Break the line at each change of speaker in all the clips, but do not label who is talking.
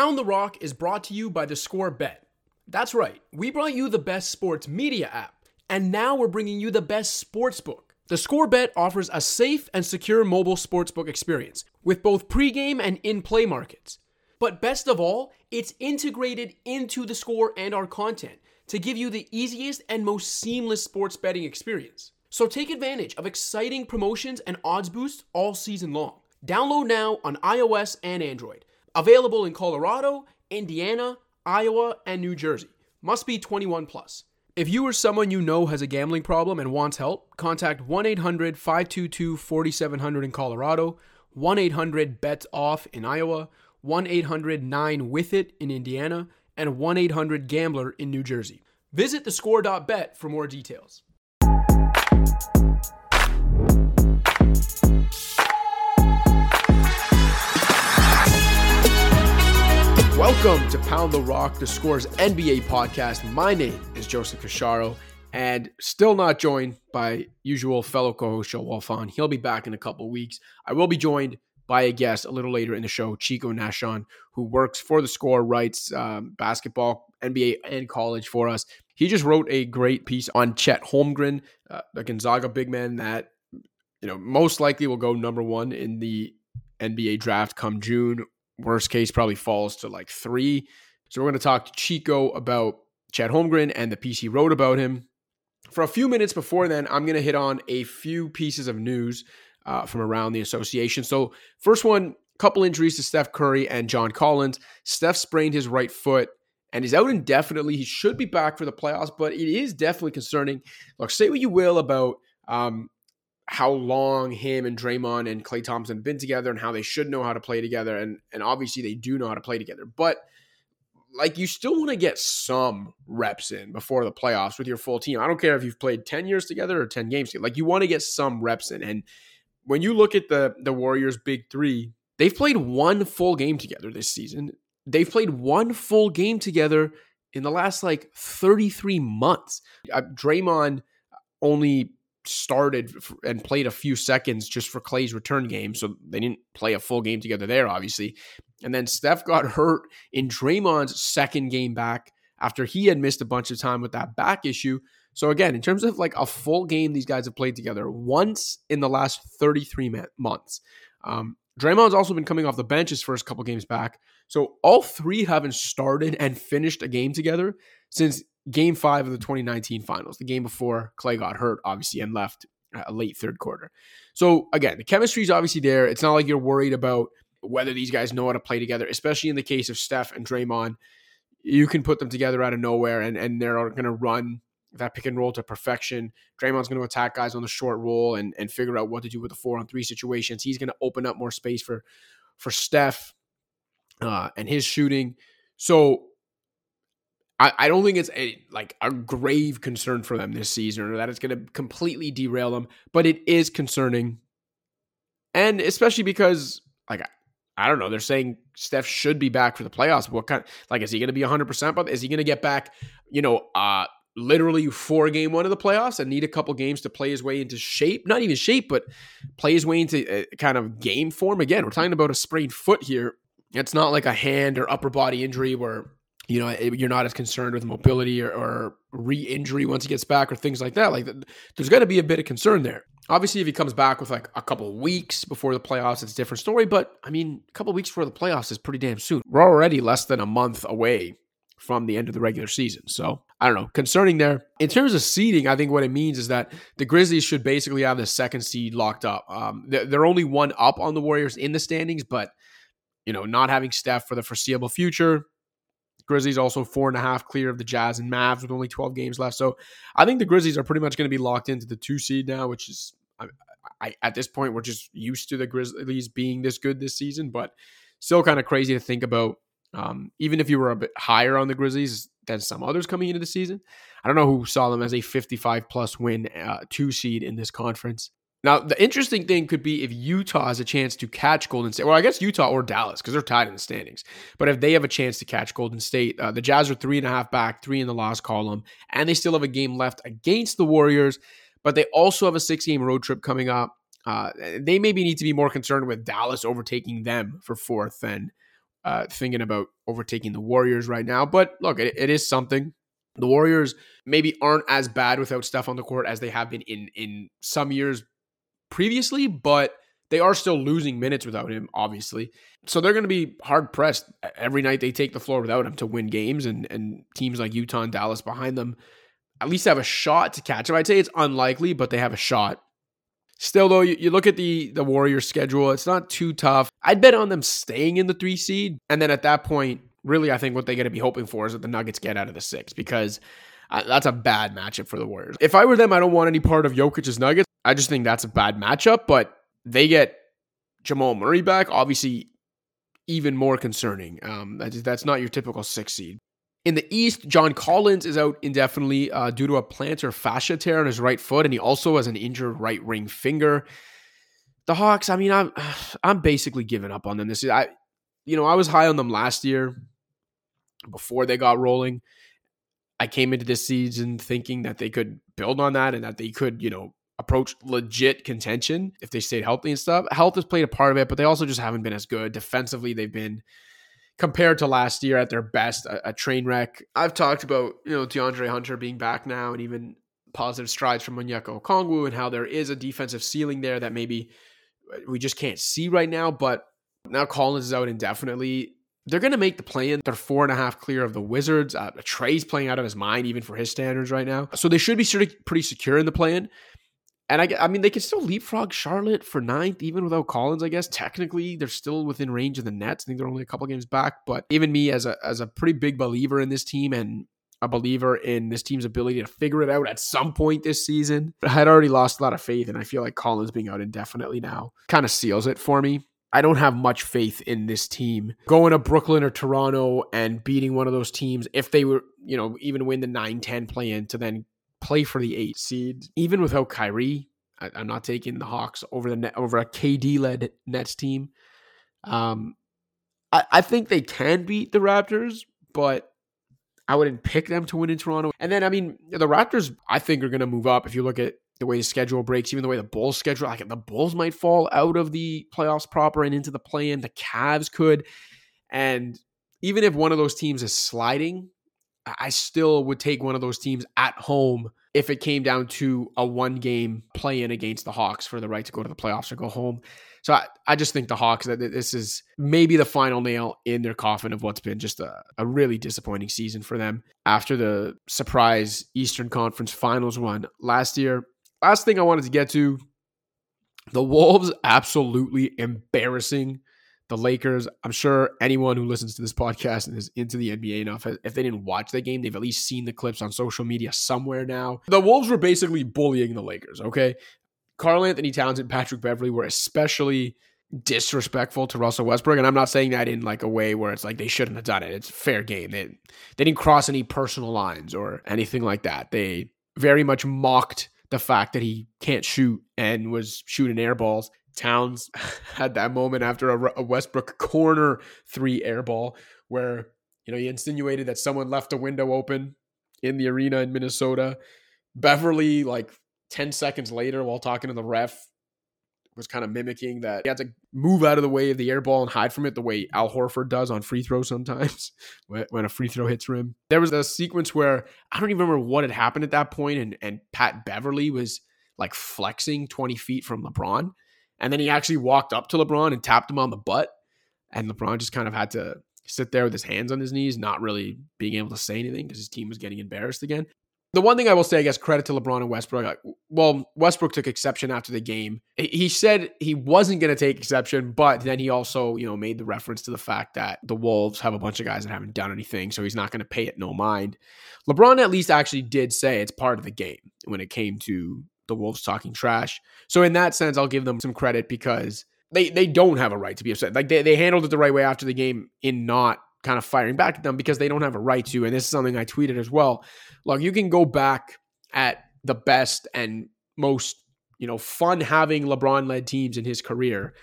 Pound the Rock is brought to you by the Score Bet. That's right, we brought you the best sports media app, and now we're bringing you the best sports book. The Score Bet offers a safe and secure mobile sportsbook experience with both pregame and in play markets. But best of all, it's integrated into the score and our content to give you the easiest and most seamless sports betting experience. So take advantage of exciting promotions and odds boosts all season long. Download now on iOS and Android. Available in Colorado, Indiana, Iowa, and New Jersey. Must be 21 plus. If you or someone you know has a gambling problem and wants help, contact 1 800 522 4700 in Colorado, 1 800 BETS OFF in Iowa, 1 800 9 with it in Indiana, and 1 800 Gambler in New Jersey. Visit thescore.bet for more details. Welcome to Pound the Rock, the Scores NBA podcast. My name is Joseph Casciaro, and still not joined by usual fellow co-host Joe Wolfond. He'll be back in a couple weeks. I will be joined by a guest a little later in the show, Chico Nashon, who works for the Score, writes um, basketball, NBA, and college for us. He just wrote a great piece on Chet Holmgren, uh, the Gonzaga big man that you know most likely will go number one in the NBA draft come June Worst case probably falls to like three. So we're going to talk to Chico about Chet Holmgren and the piece he wrote about him. For a few minutes before then, I'm going to hit on a few pieces of news uh, from around the association. So first one, couple injuries to Steph Curry and John Collins. Steph sprained his right foot and is out indefinitely. He should be back for the playoffs, but it is definitely concerning. Look, say what you will about um, how long him and Draymond and Klay Thompson have been together and how they should know how to play together. And, and obviously they do know how to play together. But like you still want to get some reps in before the playoffs with your full team. I don't care if you've played 10 years together or 10 games together. Like you want to get some reps in. And when you look at the the Warriors big 3, they've played one full game together this season. They've played one full game together in the last like 33 months. Uh, Draymond only started and played a few seconds just for Klay's return game. So they didn't play a full game together there, obviously. And then Steph got hurt in Draymond's second game back after he had missed a bunch of time with that back issue. So again, in terms of like a full game, these guys have played together once in the last 33 months. Um, Draymond's also been coming off the bench his first couple games back. So all three haven't started and finished a game together since game five of the 2019 finals, the game before Klay got hurt, obviously, and left a late third quarter. So again, the chemistry is obviously there. It's not like you're worried about whether these guys know how to play together, especially in the case of Steph and Draymond. You can put them together out of nowhere and, and they're going to run that pick and roll to perfection. Draymond's going to attack guys on the short roll and, and figure out what to do with the four on three situations. He's going to open up more space for for Steph uh, and his shooting. So I, I don't think it's a, like a grave concern for them this season or that it's going to completely derail them, but it is concerning. And especially because, like, I don't know, they're saying Steph should be back for the playoffs. What kind, like, is he going to be 100%? But is he going to get back, you know, uh, literally for game one of the playoffs and need a couple games to play his way into shape? Not even shape, but play his way into uh, kind of game form. Again, we're talking about a sprained foot here. It's not like a hand or upper body injury where you know, you're not as concerned with mobility or, or re-injury once he gets back or things like that. Like, there's going to be a bit of concern there. Obviously, if he comes back with like a couple weeks before the playoffs, it's a different story. But I mean, a couple weeks before the playoffs is pretty damn soon. We're already less than a month away from the end of the regular season. So I don't know, concerning there. In terms of seeding, I think what it means is that the Grizzlies should basically have the second seed locked up. Um, they're only one up on the Warriors in the standings, but you know, not having Steph for the foreseeable future, Grizzlies also four and a half clear of the Jazz and Mavs with only 12 games left. So I think the Grizzlies are pretty much going to be locked into the two seed now, which is I, I, at this point we're just used to the Grizzlies being this good this season, but still kind of crazy to think about. Um, even if you were a bit higher on the Grizzlies than some others coming into the season, I don't know who saw them as a 55 plus win uh, two seed in this conference. Now, the interesting thing could be if Utah has a chance to catch Golden State. Well, I guess Utah or Dallas because they're tied in the standings. But if they have a chance to catch Golden State, uh, the Jazz are three and a half back, three in the loss column, and they still have a game left against the Warriors. But they also have a six game road trip coming up. Uh, they maybe need to be more concerned with Dallas overtaking them for fourth than uh, thinking about overtaking the Warriors right now. But look, it, it is something. The Warriors maybe aren't as bad without Steph on the court as they have been in in some years previously, but they are still losing minutes without him, obviously. So they're going to be hard pressed every night they take the floor without him to win games, and and teams like Utah and Dallas behind them at least have a shot to catch him. I'd say it's unlikely, but they have a shot. Still, though, you, you look at the the Warriors' schedule; it's not too tough. I'd bet on them staying in the three seed, and then at that point, really, I think what they got to be hoping for is that the Nuggets get out of the six because uh, that's a bad matchup for the Warriors. If I were them, I don't want any part of Jokic's Nuggets. I just think that's a bad matchup, but they get Jamal Murray back. Obviously, even more concerning. Um, that's, that's not your typical six seed. In the East, John Collins is out indefinitely uh, due to a plantar fascia tear on his right foot, and he also has an injured right ring finger. The Hawks, I mean, I'm I'm basically giving up on them this year. I, you know, I was high on them last year before they got rolling. I came into this season thinking that they could build on that and that they could, you know, approach legit contention if they stayed healthy and stuff. Health has played a part of it, but they also just haven't been as good defensively. They've been compared to last year at their best, a, a, train wreck. I've talked about, you know, DeAndre Hunter being back now and even positive strides from Onyeka Okongwu and how there is a defensive ceiling there that maybe we just can't see right now. But now Collins is out indefinitely. They're going to make the play in. They're four and a half clear of the Wizards. Uh, Trae's playing out of his mind, even for his standards right now. So they should be pretty secure in the play in. And I, I mean, they can still leapfrog Charlotte for ninth, even without Collins. I guess technically they're still within range of the Nets. I think they're only a couple games back. But even me, as a as a pretty big believer in this team and a believer in this team's ability to figure it out at some point this season, I had already lost a lot of faith, and I feel like Collins being out indefinitely now kind of seals it for me. I don't have much faith in this team going to Brooklyn or Toronto and beating one of those teams if they were, you know, even win the 9 10 play in to then play for the eight seed. Even without Kyrie, I, am not taking the Hawks over the net, over a KD led Nets team. Um, I, I think they can beat the Raptors, but I wouldn't pick them to win in Toronto. And then, I mean, the Raptors, I think, are going to move up. If you look at the way the schedule breaks, even the way the Bulls schedule, like the Bulls might fall out of the playoffs proper and into the play in, the Cavs could. And even if one of those teams is sliding, I still would take one of those teams at home if it came down to a one game play in against the Hawks for the right to go to the playoffs or go home. So I, I just think the Hawks that this is maybe the final nail in their coffin of what's been just a, a really disappointing season for them after the surprise Eastern Conference Finals run last year. Last thing I wanted to get to the Wolves absolutely embarrassing the Lakers. I'm sure anyone who listens to this podcast and is into the NBA enough, if they didn't watch the game, they've at least seen the clips on social media somewhere now. The Wolves were basically bullying the Lakers, okay? Karl-Anthony Towns and Patrick Beverley were especially disrespectful to Russell Westbrook. And I'm not saying that in like a way where it's like they shouldn't have done it. It's fair game. They, they didn't cross any personal lines or anything like that. They very much mocked the fact that he can't shoot and was shooting air balls. Towns had that moment after a, a Westbrook corner three air ball where you know he insinuated that someone left a window open in the arena in Minnesota. Beverley, like 10 seconds later, while talking to the ref, was kind of mimicking that he had to move out of the way of the air ball and hide from it the way Al Horford does on free throws sometimes when a free throw hits rim. There was a sequence where I don't even remember what had happened at that point, and, and Pat Beverley was like flexing 20 feet from LeBron. And then he actually walked up to LeBron and tapped him on the butt. And LeBron just kind of had to sit there with his hands on his knees, not really being able to say anything because his team was getting embarrassed again. The one thing I will say, I guess, credit to LeBron and Westbrook. Well, Westbrook took exception after the game. He said he wasn't going to take exception, but then he also, you know, made the reference to the fact that the Wolves have a bunch of guys that haven't done anything, so he's not going to pay it no mind. LeBron at least actually did say it's part of the game when it came to the Wolves talking trash. So in that sense, I'll give them some credit because they they don't have a right to be upset. Like they, they handled it the right way after the game in not kind of firing back at them because they don't have a right to. And this is something I tweeted as well. Look, you can go back at the best and most, you know, fun having LeBron led teams in his career.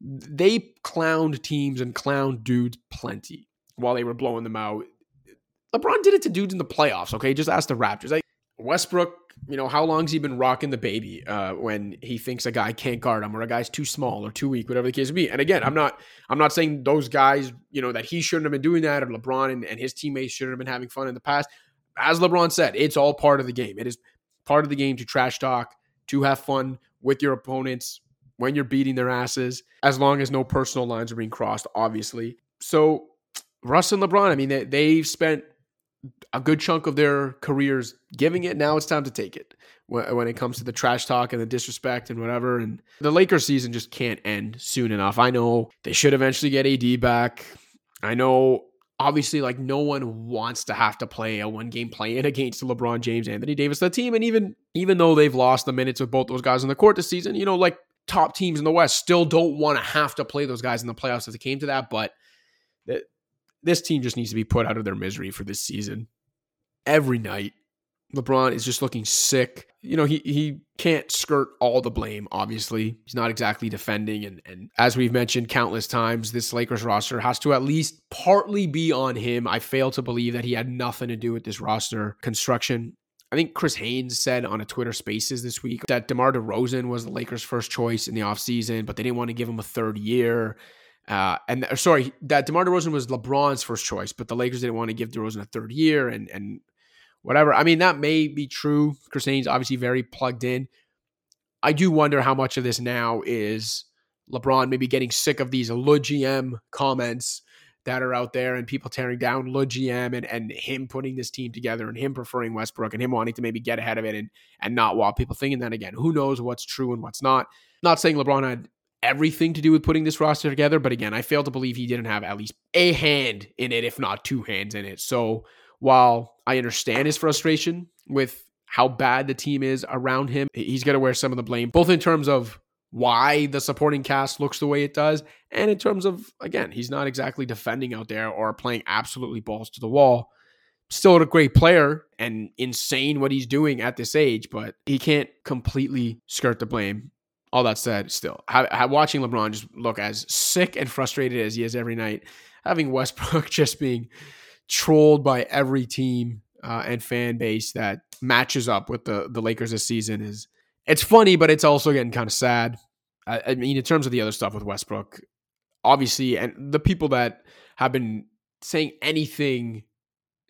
They clowned teams and clowned dudes plenty while they were blowing them out. LeBron did it to dudes in the playoffs, okay? Just ask the Raptors. Like Westbrook you know, how long's he been rocking the baby uh, when he thinks a guy can't guard him or a guy's too small or too weak, whatever the case may be. And again, I'm not I'm not saying those guys, you know, that he shouldn't have been doing that or LeBron and, and his teammates shouldn't have been having fun in the past. As LeBron said, it's all part of the game. It is part of the game to trash talk, to have fun with your opponents when you're beating their asses, as long as no personal lines are being crossed, obviously. So Russ and LeBron, I mean, they, they've spent a good chunk of their careers giving it. Now it's time to take it when it comes to the trash talk and the disrespect and whatever. And the Lakers season just can't end soon enough. I know they should eventually get AD back. I know obviously like no one wants to have to play a one game play in against LeBron James, Anthony Davis, the team. And even even though they've lost the minutes with both those guys on the court this season, you know, like top teams in the West still don't want to have to play those guys in the playoffs if it came to that. But this team just needs to be put out of their misery for this season. Every night, LeBron is just looking sick. You know, he he can't skirt all the blame, obviously. He's not exactly defending. And and as we've mentioned countless times, this Lakers roster has to at least partly be on him. I fail to believe that he had nothing to do with this roster construction. I think Chris Haynes said on a Twitter Spaces this week that DeMar DeRozan was the Lakers' first choice in the offseason, but they didn't want to give him a third year. Uh, and uh, sorry, that DeMar DeRozan was LeBron's first choice, but the Lakers didn't want to give DeRozan a third year and and whatever. I mean, that may be true. Chris Haynes obviously very plugged in. I do wonder how much of this now is LeBron maybe getting sick of these Le comments that are out there and people tearing down Le and, and him putting this team together and him preferring Westbrook and him wanting to maybe get ahead of it and and not while people thinking that again. Who knows what's true and what's not. Not saying LeBron had everything to do with putting this roster together. But again, I fail to believe he didn't have at least a hand in it, if not two hands in it. So while I understand his frustration with how bad the team is around him, he's going to wear some of the blame, both in terms of why the supporting cast looks the way it does, and in terms of, again, he's not exactly defending out there or playing absolutely balls to the wall. Still a great player and insane what he's doing at this age, but he can't completely skirt the blame all that said, still watching LeBron just look as sick and frustrated as he is every night, having Westbrook just being trolled by every team uh, and fan base that matches up with the the Lakers this season is it's funny, but it's also getting kind of sad. I, I mean, in terms of the other stuff with Westbrook, obviously, and the people that have been saying anything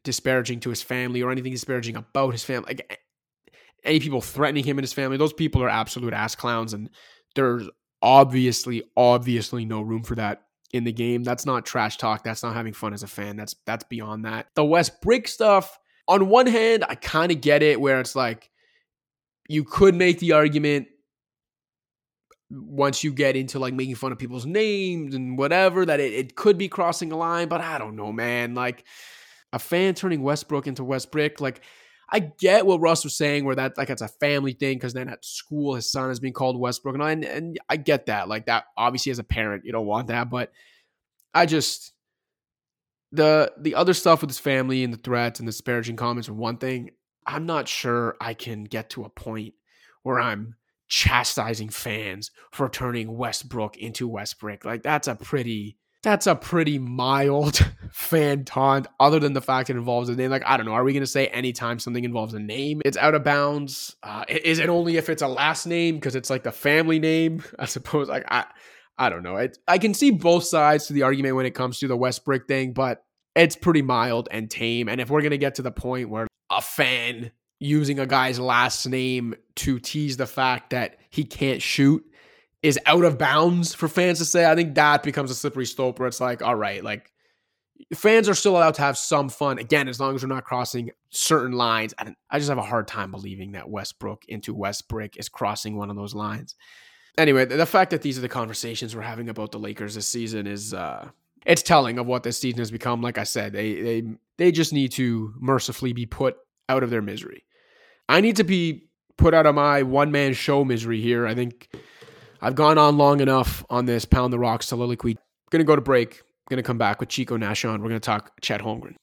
disparaging to his family or anything disparaging about his family, like any people threatening him and his family, those people are absolute ass clowns. And there's obviously, obviously no room for that in the game. That's not trash talk. That's not having fun as a fan. That's that's beyond that. The West Brick stuff, on one hand, I kind of get it where it's like you could make the argument once you get into like making fun of people's names and whatever that it, it could be crossing a line, but I don't know, man. Like a fan turning Westbrook into West Brick, like I get what Russ was saying, where that like it's a family thing because then at school his son is being called Westbrook, and, I, and and I get that. Like that, obviously as a parent, you don't want that, but I just the the other stuff with his family and the threats and the disparaging comments are one thing. I'm not sure I can get to a point where I'm chastising fans for turning Westbrook into West Brick. Like that's a pretty that's a pretty mild fan taunt, other than the fact it involves a name. Like, I don't know. Are we going to say anytime something involves a name, it's out of bounds? Uh, is it only if it's a last name because it's like the family name? I suppose. Like, I, I don't know. It, I can see both sides to the argument when it comes to the West Brick thing, but it's pretty mild and tame. And if we're going to get to the point where a fan using a guy's last name to tease the fact that he can't shoot is out of bounds for fans to say, I think that becomes a slippery slope where it's like, all right, like fans are still allowed to have some fun again as long as we're not crossing certain lines. And I just have a hard time believing that Westbrook into West Brick is crossing one of those lines. Anyway, the fact that these are the conversations we're having about the Lakers this season is uh it's telling of what this season has become. Like I said, they they they just need to mercifully be put out of their misery. I need to be put out of my one man show misery here. I think I've gone on long enough on this Pound the Rock soliloquy. Going to go to break. Going to come back with Chico Nashon. We're to talk Chet Holmgren.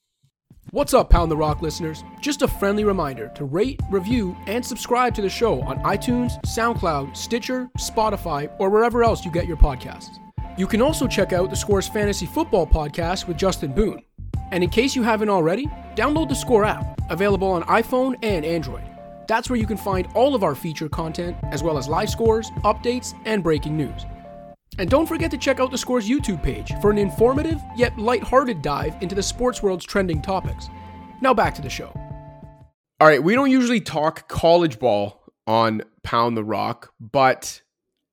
What's up, Pound the Rock listeners? Just a friendly reminder to rate, review, and subscribe to the show on iTunes, SoundCloud, Stitcher, Spotify, or wherever else you get your podcasts. You can also check out the Scores Fantasy Football podcast with Justin Boone. And in case you haven't already, download the Score app, available on iPhone and Android. That's where you can find all of our feature content, as well as live scores, updates, and breaking news. And don't forget to check out the Scores YouTube page for an informative yet light-hearted dive into the sports world's trending topics. Now back to the show. All right, we don't usually talk college ball on Pound the Rock, but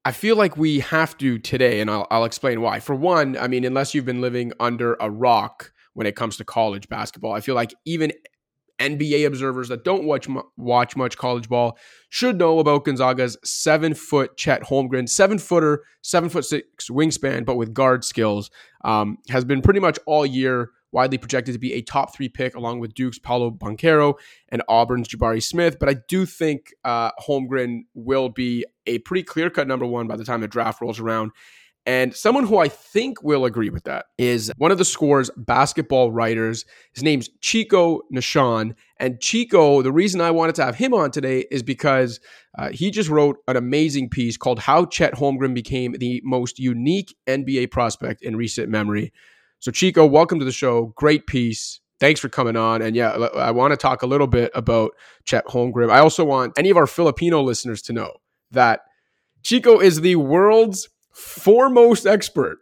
I feel like we have to today, and I'll, I'll explain why. For one, I mean, unless you've been living under a rock when it comes to college basketball, I feel like even NBA observers that don't watch watch much college ball should know about Gonzaga's seven foot Chet Holmgren, seven footer, seven foot six wingspan, but with guard skills. Um, has been pretty much all year widely projected to be a top three pick, along with Duke's Paolo Banchero and Auburn's Jabari Smith. But I do think uh, Holmgren will be a pretty clear cut number one by the time the draft rolls around. And someone who I think will agree with that is one of the scores basketball writers. His name's Chico Nahshon. And Chico, the reason I wanted to have him on today is because uh, he just wrote an amazing piece called How Chet Holmgren Became the Most Unique NBA Prospect in Recent Memory. So, Chico, welcome to the show. Great piece. Thanks for coming on. And yeah, I want to talk a little bit about Chet Holmgren. I also want any of our Filipino listeners to know that Chico is the world's foremost expert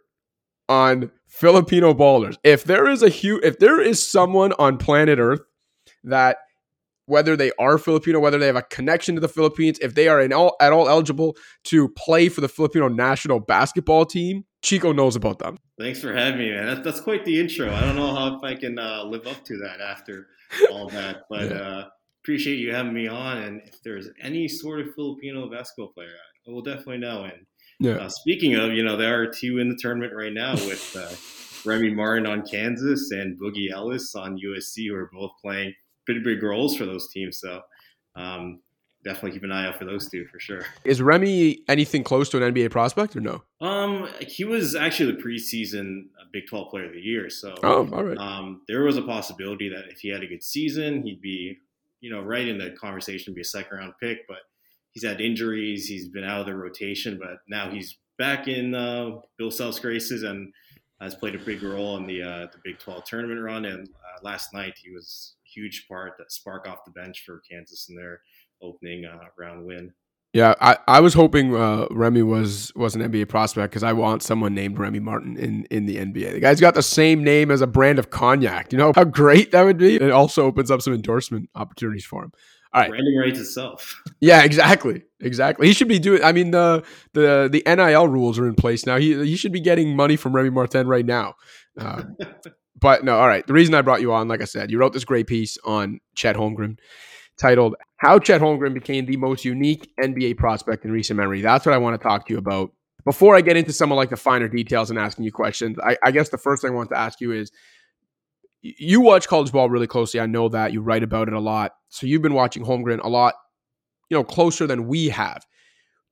on Filipino ballers. If there is a huge, if there is someone on planet Earth that whether they are Filipino, whether they have a connection to the Philippines, if they are all, at all eligible to play for the Filipino national basketball team, Chico knows about them.
Thanks for having me, man. That's, that's quite the intro. I don't know how if I can uh, live up to that after all that, but yeah. uh, appreciate you having me on. And if there's any sort of Filipino basketball player, I will definitely know. And yeah. uh, speaking of, you know, there are two in the tournament right now with uh, Remy Martin on Kansas and Boogie Ellis on USC, who are both playing pretty big roles for those teams. So um, definitely keep an eye out for those two for sure.
Is Remy anything close to an NBA prospect or no?
Um, he was actually the preseason uh, Big 12 Player of the Year. So,
oh, all right.
Um, there was a possibility that if he had a good season, he'd be, you know, right in the conversation, be a second round pick. But he's had injuries, he's been out of the rotation, but now he's back in uh, Bill Self's graces and has played a big role in the uh, the Big 12 tournament run. And uh, last night he was a huge part that spark off the bench for Kansas in their opening uh, round win.
Yeah, I, I was hoping uh, Remy was was an NBA prospect because I want someone named Remy Martin in, in the NBA. The guy's got the same name as a brand of cognac. You know how great that would be? It also opens up some endorsement opportunities for him.
All right. Branding rights itself.
yeah, exactly. Exactly. He should be doing I mean the the the NIL rules are in place now. He he should be getting money from Remy Martin right now. Uh, but no, all right. The reason I brought you on, like I said, you wrote this great piece on Chet Holmgren titled How Chet Holmgren Became the Most Unique NBA Prospect in Recent Memory. That's what I want to talk to you about. Before I get into some of like the finer details and asking you questions, I, I guess the first thing I want to ask you is you watch college ball really closely. I know that you write about it a lot. So you've been watching Holmgren a lot, you know, closer than we have.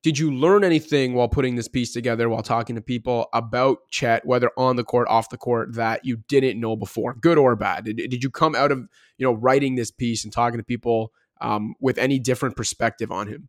Did you learn anything while putting this piece together, while talking to people about Chet, whether on the court, off the court, that you didn't know before, good or bad? Did, did you come out of you know writing this piece and talking to people um, with any different perspective on him?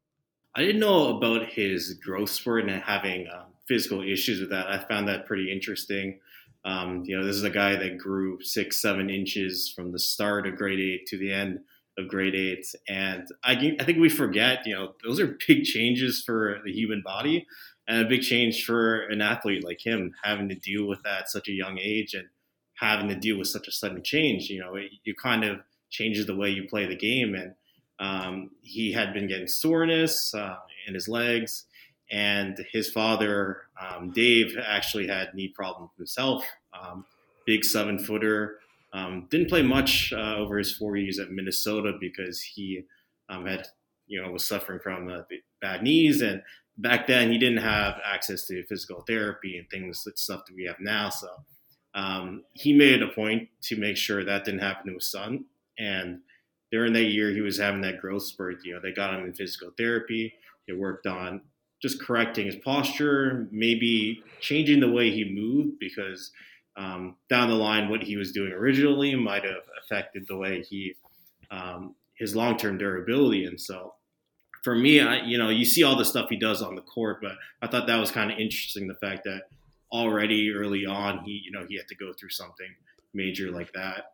I didn't know about his growth spurt and having um, physical issues with that. I found that pretty interesting. Um, you know, this is a guy that grew six, seven inches from the start of grade eight to the end of grade eight. And I, I think we forget, you know, those are big changes for the human body and a big change for an athlete like him having to deal with that at such a young age and having to deal with such a sudden change. You know, it, kind of changes the way you play the game. And um, he had been getting soreness uh, in his legs. And his father, um, Dave, actually had knee problems himself. Um, big seven footer, um, didn't play much uh, over his four years at Minnesota because he um, had, you know, was suffering from uh, bad knees, and back then he didn't have access to physical therapy and things, that stuff that we have now. So um, he made a point to make sure that didn't happen to his son. And during that year, he was having that growth spurt. You know, they got him in physical therapy. They worked on just correcting his posture, maybe changing the way he moved because um, down the line, what he was doing originally might have affected the way he um, his long term durability. And so, for me, I, you know, you see all the stuff he does on the court, but I thought that was kind of interesting. The fact that already early on, he you know he had to go through something major like that.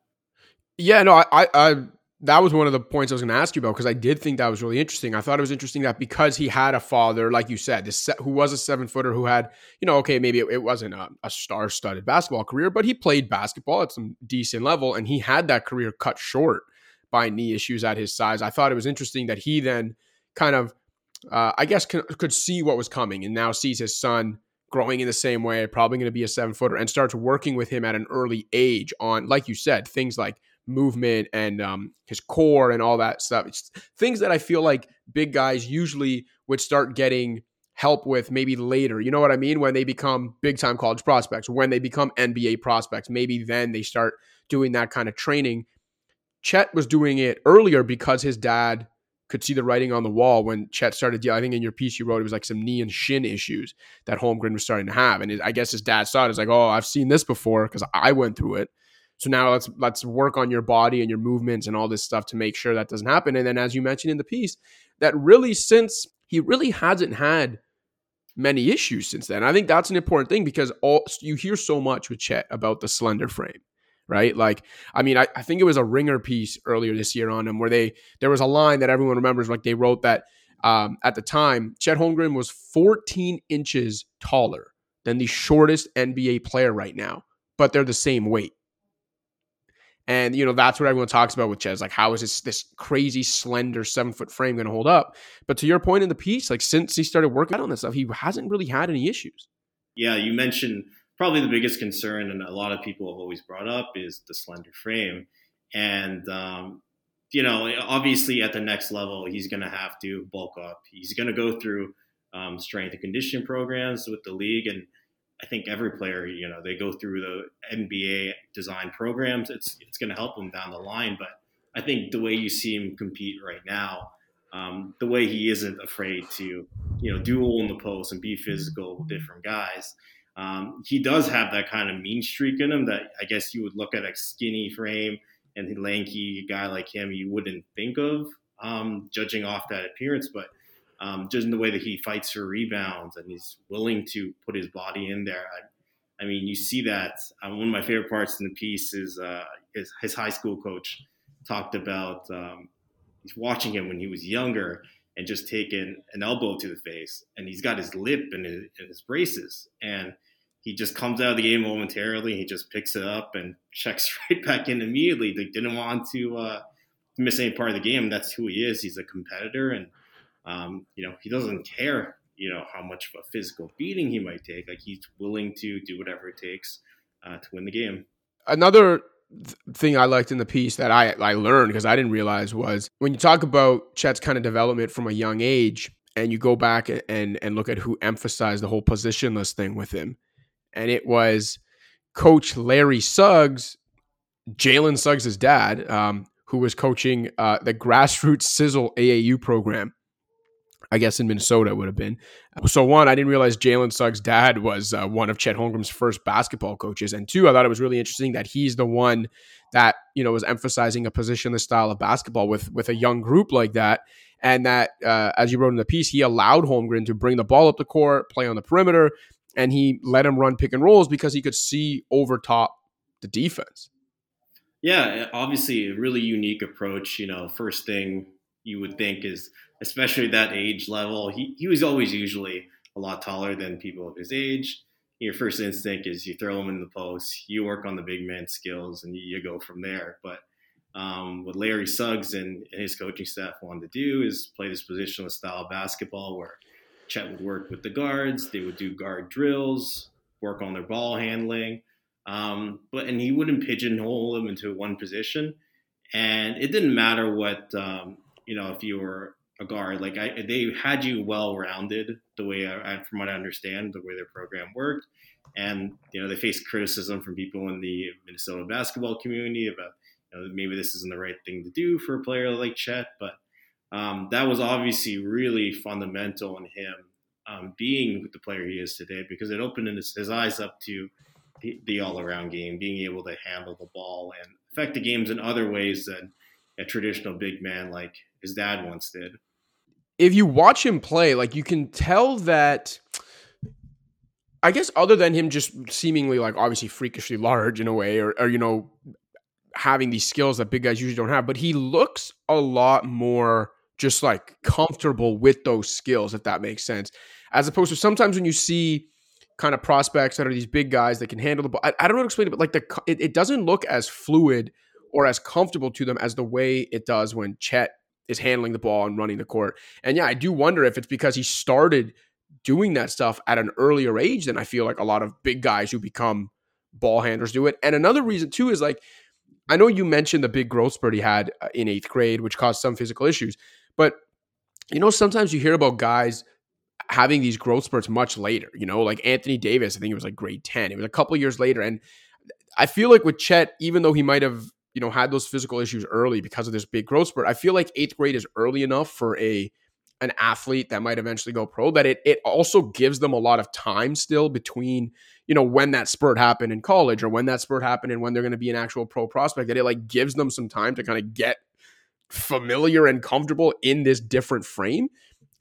Yeah, no, I I that was one of the points I was going to ask you about because I did think that was really interesting. I thought it was interesting that because he had a father, like you said, this who was a seven footer who had, you know, okay, maybe it, it wasn't a, a star studded basketball career, but he played basketball at some decent level and he had that career cut short by knee issues at his size. I thought it was interesting that he then kind of, uh, I guess, could see what was coming and now sees his son growing in the same way, probably going to be a seven footer, and starts working with him at an early age on, like you said, things like movement and um, his core and all that stuff. It's things that I feel like big guys usually would start getting help with maybe later. You know what I mean? When they become big time college prospects, when they become NBA prospects, maybe then they start doing that kind of training. Chet was doing it earlier because his dad could see the writing on the wall when Chet started dealing. I think in your piece you wrote it was like some knee and shin issues that Holmgren was starting to have, and I guess his dad saw it. It's like, oh, I've seen this before because I went through it. So now let's let's work on your body and your movements and all this stuff to make sure that doesn't happen. And then as you mentioned in the piece, that really since he really hasn't had many issues since then. I think that's an important thing because all you hear so much with Chet about the slender frame right? Like, I mean, I, I, think it was a ringer piece earlier this year on him where they there was a line that everyone remembers, like they wrote that um, at the time, Chet Holmgren was 14 inches taller than the shortest NBA player right now, but they're the same weight. And you know that's what everyone talks about with Chez. Like, how is this this crazy slender seven foot frame going to hold up? But to your point in the piece, like since he started working on this stuff, he hasn't really had any issues.
Yeah, you mentioned probably the biggest concern, and a lot of people have always brought up is the slender frame. And um, you know, obviously at the next level, he's going to have to bulk up. He's going to go through um, strength and conditioning programs with the league, and I think every player, you know, they go through the NBA design programs. It's it's going to help them down the line. But I think the way you see him compete right now, um, the way he isn't afraid to, you know, duel in the post and be physical with different guys. Um, he does have that kind of mean streak in him that I guess you would look at a skinny frame and lanky guy like him, you wouldn't think of, um, judging off that appearance. But um, just in the way that he fights for rebounds and he's willing to put his body in there. I, I mean, you see that. Um, one of my favorite parts in the piece is uh, his, high school coach talked about um, he's watching him when he was younger and just taking an elbow to the face, and he's got his lip and his, his braces, and he just comes out of the game momentarily. He just picks it up and checks right back in immediately. They didn't want to uh, miss any part of the game. That's who he is. He's a competitor, and um, you know, he doesn't care, you know, how much of a physical beating he might take. Like he's willing to do whatever it takes uh, to win the game.
Another th- thing I liked in the piece that I, I learned because I didn't realize was when you talk about Chet's kind of development from a young age and you go back and, and look at who emphasized the whole positionless thing with him. And it was coach Larry Suggs, Jalen Suggs' dad, um, who was coaching uh, the grassroots sizzle AAU program I guess in Minnesota would have been. So one, I didn't realize Jalen Suggs' dad was uh, one of Chet Holmgren's first basketball coaches, and two, I thought it was really interesting that he's the one that you know was emphasizing a positionless style of basketball with with a young group like that, and that uh, as you wrote in the piece, he allowed Holmgren to bring the ball up the court, play on the perimeter, and he let him run pick and rolls because he could see over top the defense.
Yeah, obviously a really unique approach. You know, first thing you would think is especially that age level. He, he was always usually a lot taller than people of his age. Your first instinct is you throw him in the post, you work on the big man skills, and you, you go from there. But um, what Larry Suggs and, and, his coaching staff wanted to do is play this positional style of basketball where Chet would work with the guards, they would do guard drills, work on their ball handling, um, but and he wouldn't pigeonhole them into one position. And it didn't matter what um, you know if you were a guard. Like I, they had you well rounded the way I, from what I understand, the way their program worked. And you know they faced criticism from people in the Minnesota basketball community about you know, maybe this isn't the right thing to do for a player like Chet, but um, that was obviously really fundamental in him um, being the player he is today because it opened his, his eyes up to the, the all-around game, being able to handle the ball and affect the games in other ways than a traditional big man like his dad once did
if you watch him play, like you can tell that. I guess other than him just seemingly like obviously freakishly large in a way, or, or you know, having these skills that big guys usually don't have, but he looks a lot more just like comfortable with those skills, if that makes sense. As opposed to sometimes when you see kind of prospects that are these big guys that can handle the ball, I, I don't know how to explain it, but like the it, it doesn't look as fluid or as comfortable to them as the way it does when Chet is handling the ball and running the court. And yeah, I do wonder if it's because he started doing that stuff at an earlier age than I feel like a lot of big guys who become ball handlers do it. And another reason too is like I know you mentioned the big growth spurt he had uh, in eighth grade, which caused some physical issues, but you know sometimes you hear about guys having these growth spurts much later. You know, like Anthony Davis, I think it was like grade ten. It was a couple years later, and I feel like with Chet, even though he might have you know had those physical issues early because of this big growth spurt, I feel like eighth grade is early enough for a an athlete that might eventually go pro that it it also gives them a lot of time still between you know when that spurt happened in college or when that spurt happened and when they're going to be an actual pro prospect that it like gives them some time to kind of get familiar and comfortable in this different frame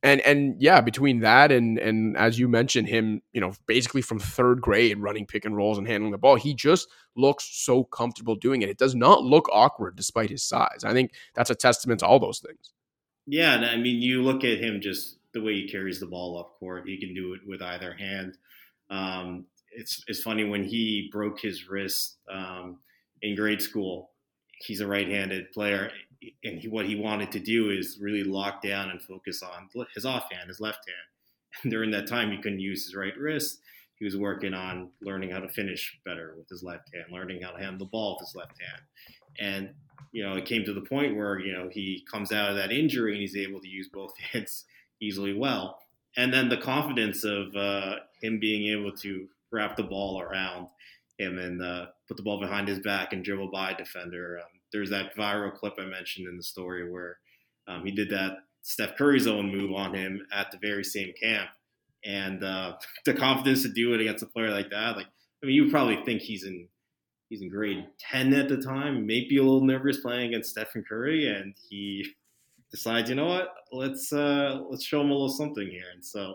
and and yeah between that and and as you mentioned him you know basically from third grade running pick and rolls and handling the ball he just looks so comfortable doing it it does not look awkward despite his size i think that's a testament to all those things
yeah, and I mean, you look at him just the way he carries the ball up court. He can do it with either hand. Um, it's it's funny when he broke his wrist um, in grade school. He's a right-handed player, and he, what he wanted to do is really lock down and focus on his offhand, his left hand. And during that time, he couldn't use his right wrist. He was working on learning how to finish better with his left hand, learning how to handle the ball with his left hand. And you know, it came to the point where, you know, he comes out of that injury and he's able to use both hands easily well. And then the confidence of uh, him being able to wrap the ball around him and uh, put the ball behind his back and dribble by a defender. Um, there's that viral clip I mentioned in the story where um, he did that Steph Curry's own move on him at the very same camp. And uh, the confidence to do it against a player like that, like, I mean, you probably think he's in he's in grade 10 at the time, maybe a little nervous playing against Stephen Curry, and he decides, you know what, let's uh, let's show him a little something here. And so,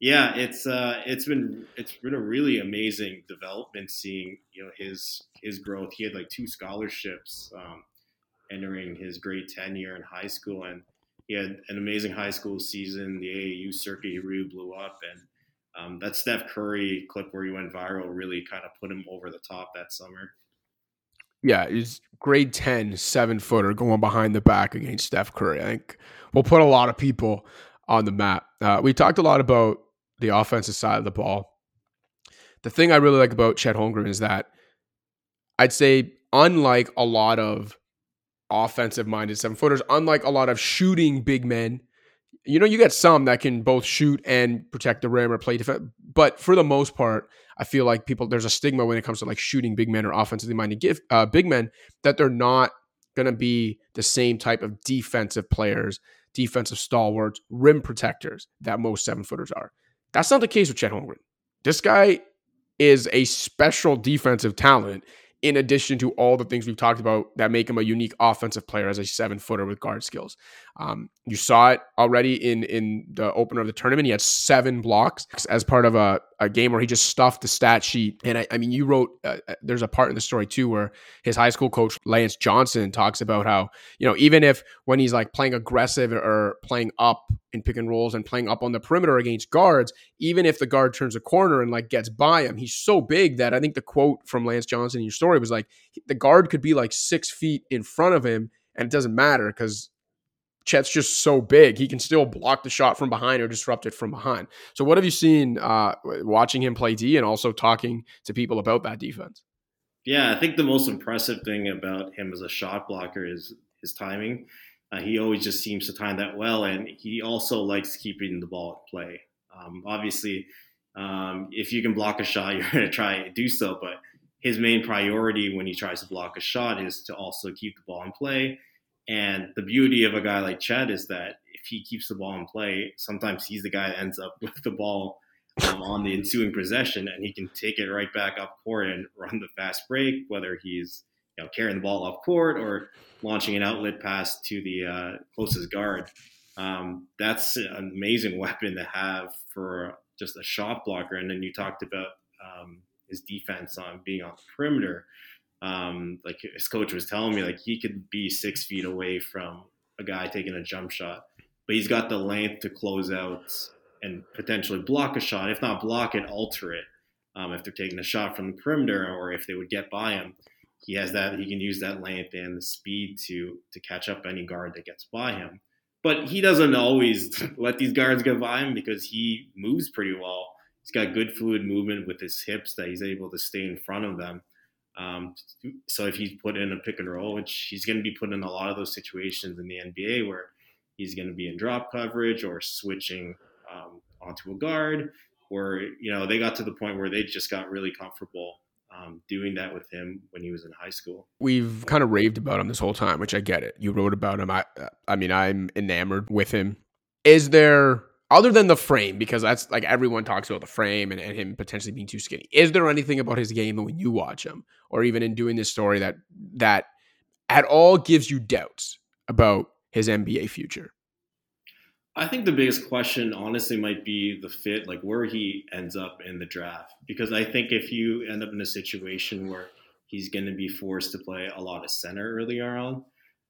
yeah, it's uh, it's been it's been a really amazing development seeing you know his his growth. He had like two scholarships um, entering his grade 10 year in high school, and he had an amazing high school season. The AAU circuit he really blew up, and um, that Steph Curry clip where he went viral really kind of put him over the top that summer.
Yeah, he's grade 10, seven footer going behind the back against Steph Curry. I think we'll put a lot of people on the map. Uh, we talked a lot about the offensive side of the ball. The thing I really like about Chet Holmgren is that I'd say, unlike a lot of offensive minded seven footers, unlike a lot of shooting big men you know, you get some that can both shoot and protect the rim or play defense, but for the most part, I feel like people there's a stigma when it comes to like shooting big men or offensively minded uh, big men that they're not going to be the same type of defensive players, defensive stalwarts, rim protectors that most seven footers are. That's not the case with Chet Holmgren. This guy is a special defensive talent in addition to all the things we've talked about that make him a unique offensive player as a seven footer with guard skills. Um, you saw it already in in the opener of the tournament. He had seven blocks as part of a, a game where he just stuffed the stat sheet. And I, I mean, you wrote uh, uh there's a part in the story too where his high school coach Lance Johnson talks about how you know even if when he's like playing aggressive or playing up in pick and rolls and playing up on the perimeter against guards, even if the guard turns a corner and like gets by him, he's so big that I think the quote from Lance Johnson in your story was like the guard could be like six feet in front of him and it doesn't matter because Chet's just so big. He can still block the shot from behind or disrupt it from behind. So, what have you seen uh, watching him play D and also talking to people about that defense?
Yeah, I think the most impressive thing about him as a shot blocker is his timing. Uh, he always just seems to time that well, and he also likes keeping the ball at play. Um, obviously, um, if you can block a shot, you're going to try to do so. But his main priority when he tries to block a shot is to also keep the ball in play. And the beauty of a guy like Chet is that if he keeps the ball in play, sometimes he's the guy that ends up with the ball um, on the ensuing possession, and he can take it right back up court and run the fast break, whether he's you know, carrying the ball off court or launching an outlet pass to the uh, closest guard. Um, that's an amazing weapon to have for just a shot blocker. And then you talked about um, his defense on being on the perimeter. Um, like his coach was telling me, like he could be six feet away from a guy taking a jump shot, but he's got the length to close out and potentially block a shot. If not block it, alter it. Um, if they're taking a shot from the perimeter or if they would get by him, he has that. He can use that length and the speed to to catch up any guard that gets by him. But he doesn't always let these guards get by him because he moves pretty well. He's got good fluid movement with his hips that he's able to stay in front of them. Um, so if he's put in a pick and roll, which he's going to be put in a lot of those situations in the NBA where he's going to be in drop coverage or switching um, onto a guard, or you know they got to the point where they just got really comfortable um, doing that with him when he was in high school.
We've kind of raved about him this whole time, which I get it. You wrote about him. I, I mean, I'm enamored with him. Is there other than the frame, because that's like everyone talks about the frame and, and him potentially being too skinny. Is there anything about his game when you watch him, or even in doing this story that that at all gives you doubts about his NBA future?
I think the biggest question, honestly, might be the fit, like where he ends up in the draft. Because I think if you end up in a situation where he's going to be forced to play a lot of center early on,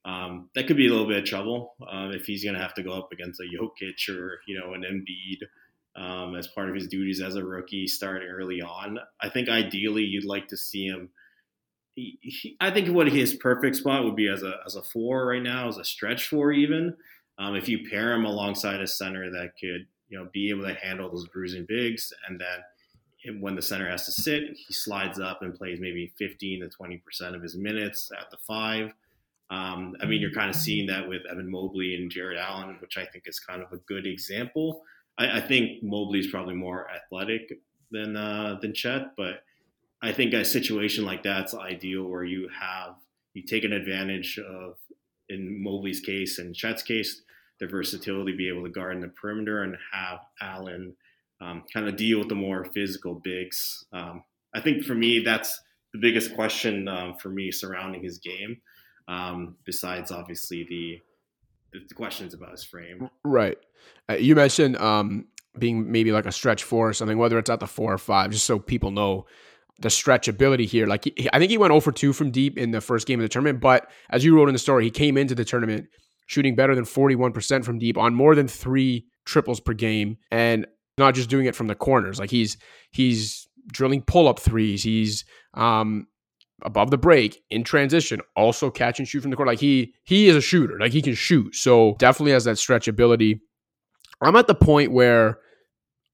um, that could be a little bit of trouble uh, if he's going to have to go up against a Jokic or you know an Embiid um, as part of his duties as a rookie starting early on. I think ideally you'd like to see him. He, he, I think what his perfect spot would be as a as a four right now, as a stretch four even. Um, if you pair him alongside a center that could you know be able to handle those bruising bigs, and then when the center has to sit, he slides up and plays maybe 15 to 20 percent of his minutes at the five. Um, I mean, you're kind of seeing that with Evan Mobley and Jarrett Allen, which I think is kind of a good example. I, I think Mobley is probably more athletic than uh, than Chet, but I think a situation like that's ideal where you have you take an advantage of in Mobley's case and Chet's case their versatility, be able to guard in the perimeter and have Allen um, kind of deal with the more physical bigs. Um, I think for me that's the biggest question um, for me surrounding his game um, besides obviously the the questions about his frame.
Right. Uh, you mentioned um, being maybe like a stretch four or something, whether it's at the four or five, just so people know the stretch ability here. Like he, I think he went over 2 from deep in the first game of the tournament, but as you wrote in the story, he came into the tournament shooting better than 41% from deep on more than three triples per game and not just doing it from the corners. Like he's he's drilling pull up threes. He's um, above the break in transition, also catch and shoot from the court. Like he he is a shooter. Like he can shoot. So definitely has that stretch ability. I'm at the point where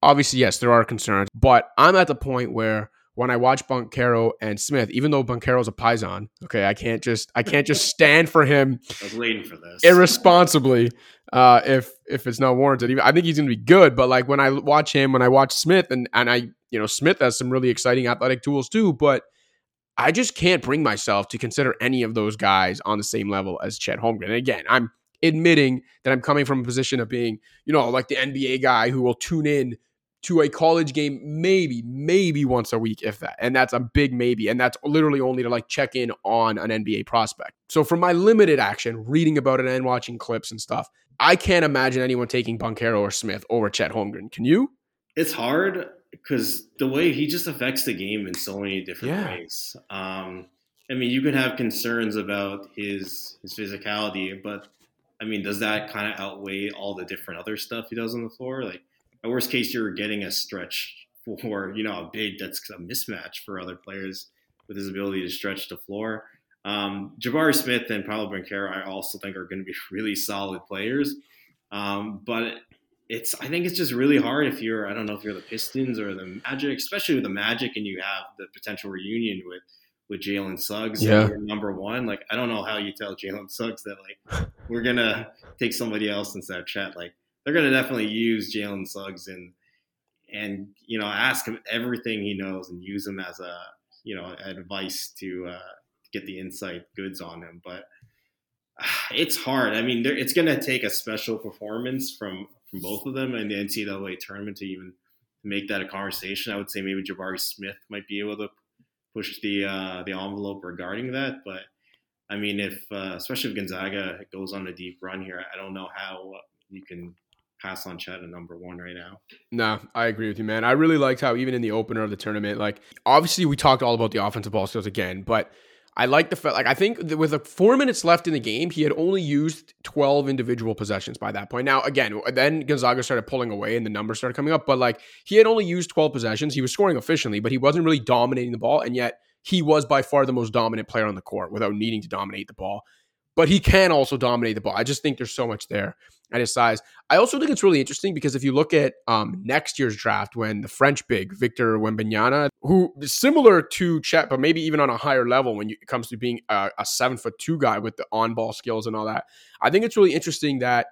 obviously yes, there are concerns, but I'm at the point where when I watch Banchero and Smith, even though Banchero's a Paisan, okay, I can't just I can't just stand for him.
I was waiting for this
irresponsibly. Uh, if if it's not warranted, even I think he's going to be good. But like when I watch him, when I watch Smith, and and I you know Smith has some really exciting athletic tools too, but I just can't bring myself to consider any of those guys on the same level as Chet Holmgren. And again, I'm admitting that I'm coming from a position of being, you know, like the NBA guy who will tune in to a college game maybe, maybe once a week, if that. And that's a big maybe. And that's literally only to like check in on an NBA prospect. So from my limited action, reading about it and watching clips and stuff, I can't imagine anyone taking Banchero or Smith over Chet Holmgren. Can you?
It's hard because the way he just affects the game in so many different yeah. ways. Um, I mean, you can have concerns about his his physicality, but I mean, does that kind of outweigh all the different other stuff he does on the floor? Like, at worst case, you're getting a stretch for you know a big that's a mismatch for other players with his ability to stretch the floor. Um, Jabari Smith and Paolo Banchero, I also think are going to be really solid players. Um, but it's I think it's just really hard if you're I don't know if you're the Pistons or the Magic, especially with the Magic, and you have the potential reunion with with Jalen Suggs,
yeah,
number one. Like I don't know how you tell Jalen Suggs that like we're gonna take somebody else instead of Chet. Like they're gonna definitely use Jalen Suggs and and you know ask him everything he knows and use him as a you know advice to uh, get the insight goods on him, but. It's hard. I mean, it's going to take a special performance from from both of them in the NCAA tournament to even make that a conversation. I would say maybe Jabari Smith might be able to push the uh, the envelope regarding that, but I mean, if uh, especially if Gonzaga goes on a deep run here, I don't know how you can pass on Chet at number one right now.
No, I agree with you, man. I really liked how even in the opener of the tournament, like obviously we talked all about the offensive ball skills again, but I like the like, I think with the four minutes left in the game, he had only used 12 individual possessions by that point. Now, again, then Gonzaga started pulling away and the numbers started coming up, but like, he had only used 12 possessions. He was scoring efficiently, but he wasn't really dominating the ball. And yet, he was by far the most dominant player on the court without needing to dominate the ball. But he can also dominate the ball. I just think there's so much there at his size. I also think it's really interesting because if you look at um, next year's draft, when the French big Victor Wembanyama, who is similar to Chet, but maybe even on a higher level when it comes to being a, a seven foot two guy with the on ball skills and all that, I think it's really interesting that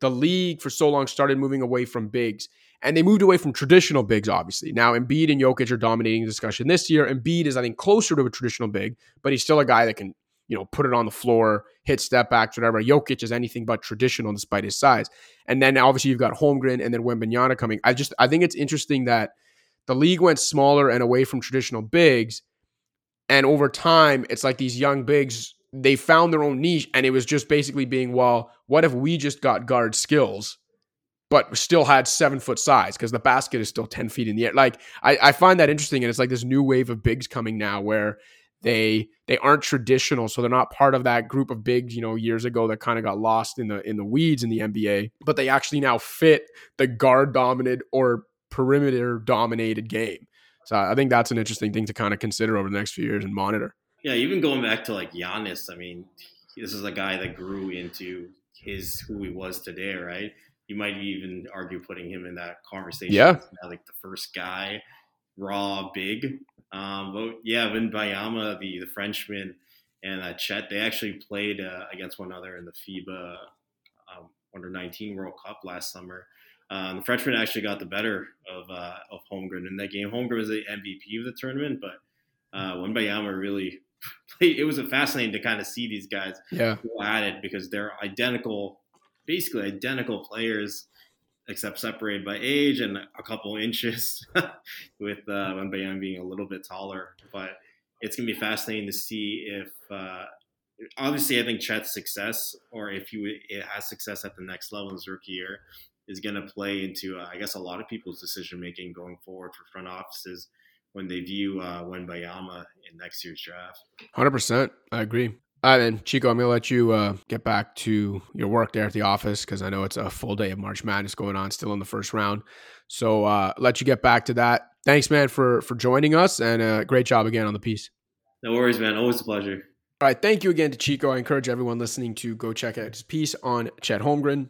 the league for so long started moving away from bigs. And they moved away from traditional bigs, obviously. Now, Embiid and Jokic are dominating the discussion this year. Embiid is, I think, closer to a traditional big, but he's still a guy that can you know, put it on the floor, hit step backs, whatever. Jokic is anything but traditional despite his size. And then obviously you've got Holmgren and then Wembanyama coming. I just I think it's interesting that the league went smaller and away from traditional bigs. And over time, it's like these young bigs, they found their own niche. And it was just basically being, well, what if we just got guard skills, but still had seven foot size? Because the basket is still 10 feet in the air. Like, I, I find that interesting. And it's like this new wave of bigs coming now where they they aren't traditional, so they're not part of that group of bigs, you know, years ago that kind of got lost in the in the weeds in the NBA. But they actually now fit the guard dominated or perimeter dominated game. So I think that's an interesting thing to kind of consider over the next few years and monitor.
Yeah, even going back to like Giannis, I mean, this is a guy that grew into his who he was today, right? You might even argue putting him in that conversation.
Yeah,
like the first guy, raw, big. Um, but yeah, Wembanyama, the the Frenchman, and uh, Chet, they actually played uh, against one another in the FIBA um, Under 19 World Cup last summer. Um, the Frenchman actually got the better of uh, of Holmgren in that game. Holmgren was the MVP of the tournament, but uh, Wembanyama really played. It was fascinating to kind of see these guys
yeah.
go at it because they're identical, basically identical players except separated by age and a couple inches, with uh, Wembanyama being a little bit taller. But it's gonna be fascinating to see if. Uh, obviously, I think Chet's success, or if he it has success at the next level in his rookie year, is going to play into, uh, I guess, a lot of people's decision making going forward for front offices when they view uh, Wembanyama in next year's draft.
Hundred percent, I agree. All right, then, Chico, I'm going to let you uh, get back to your work there at the office because I know it's a full day of March Madness going on still in the first round. So uh, let you get back to that. Thanks, man, for for joining us, and uh, great job again on the piece.
No worries, man. Always a pleasure.
All right, thank you again to Chico. I encourage everyone listening to go check out his piece on Chet Holmgren.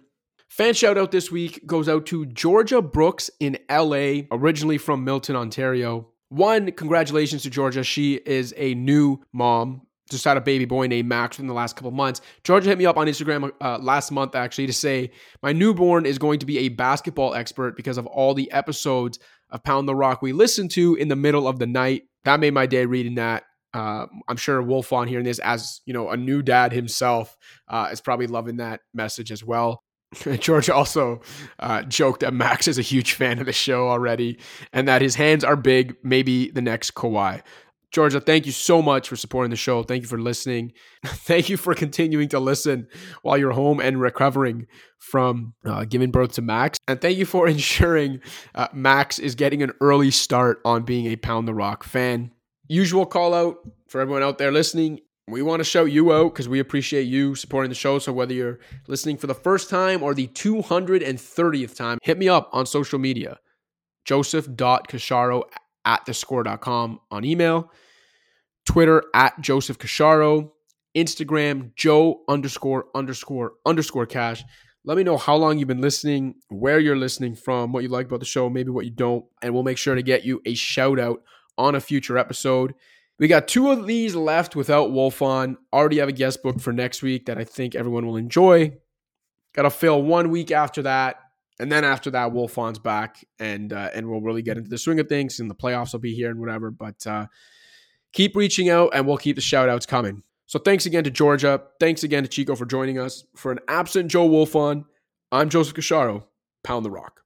Fan shout out this week goes out to Georgia Brooks in LA, originally from Milton, Ontario. One, congratulations to Georgia. She is a new mom just had a baby boy named Max in the last couple months. Georgia hit me up on Instagram uh, last month actually to say my newborn is going to be a basketball expert because of all the episodes of Pound the Rock we listened to in the middle of the night. That made my day reading that. Uh, I'm sure Wolfond hearing this as you know a new dad himself uh, is probably loving that message as well. George also uh, joked that Max is a huge fan of the show already, and that his hands are big, maybe the next Kawhi. Georgia, thank you so much for supporting the show. Thank you for listening. thank you for continuing to listen while you're home and recovering from uh, giving birth to Max. And thank you for ensuring uh, Max is getting an early start on being a Pound the Rock fan. Usual call out for everyone out there listening. We want to shout you out because we appreciate you supporting the show. So, whether you're listening for the first time or the 230th time, hit me up on social media joseph.casciaro at thescore.com on email, Twitter at Joseph Casciaro, Instagram Joe underscore underscore underscore cash. Let me know how long you've been listening, where you're listening from, what you like about the show, maybe what you don't, and we'll make sure to get you a shout out on a future episode. We got two of these left without Wolfond. Already have a guest book for next week that I think everyone will enjoy. Got to fill one week after that and then after that, Wolfond's back, and uh, and we'll really get into the swing of things, and the playoffs will be here and whatever. But uh, keep reaching out, and we'll keep the shout outs coming. So thanks again to Georgia. Thanks again to Chico for joining us. For an absent Joe Wolfond, I'm Joseph Casciaro. Pound the rock.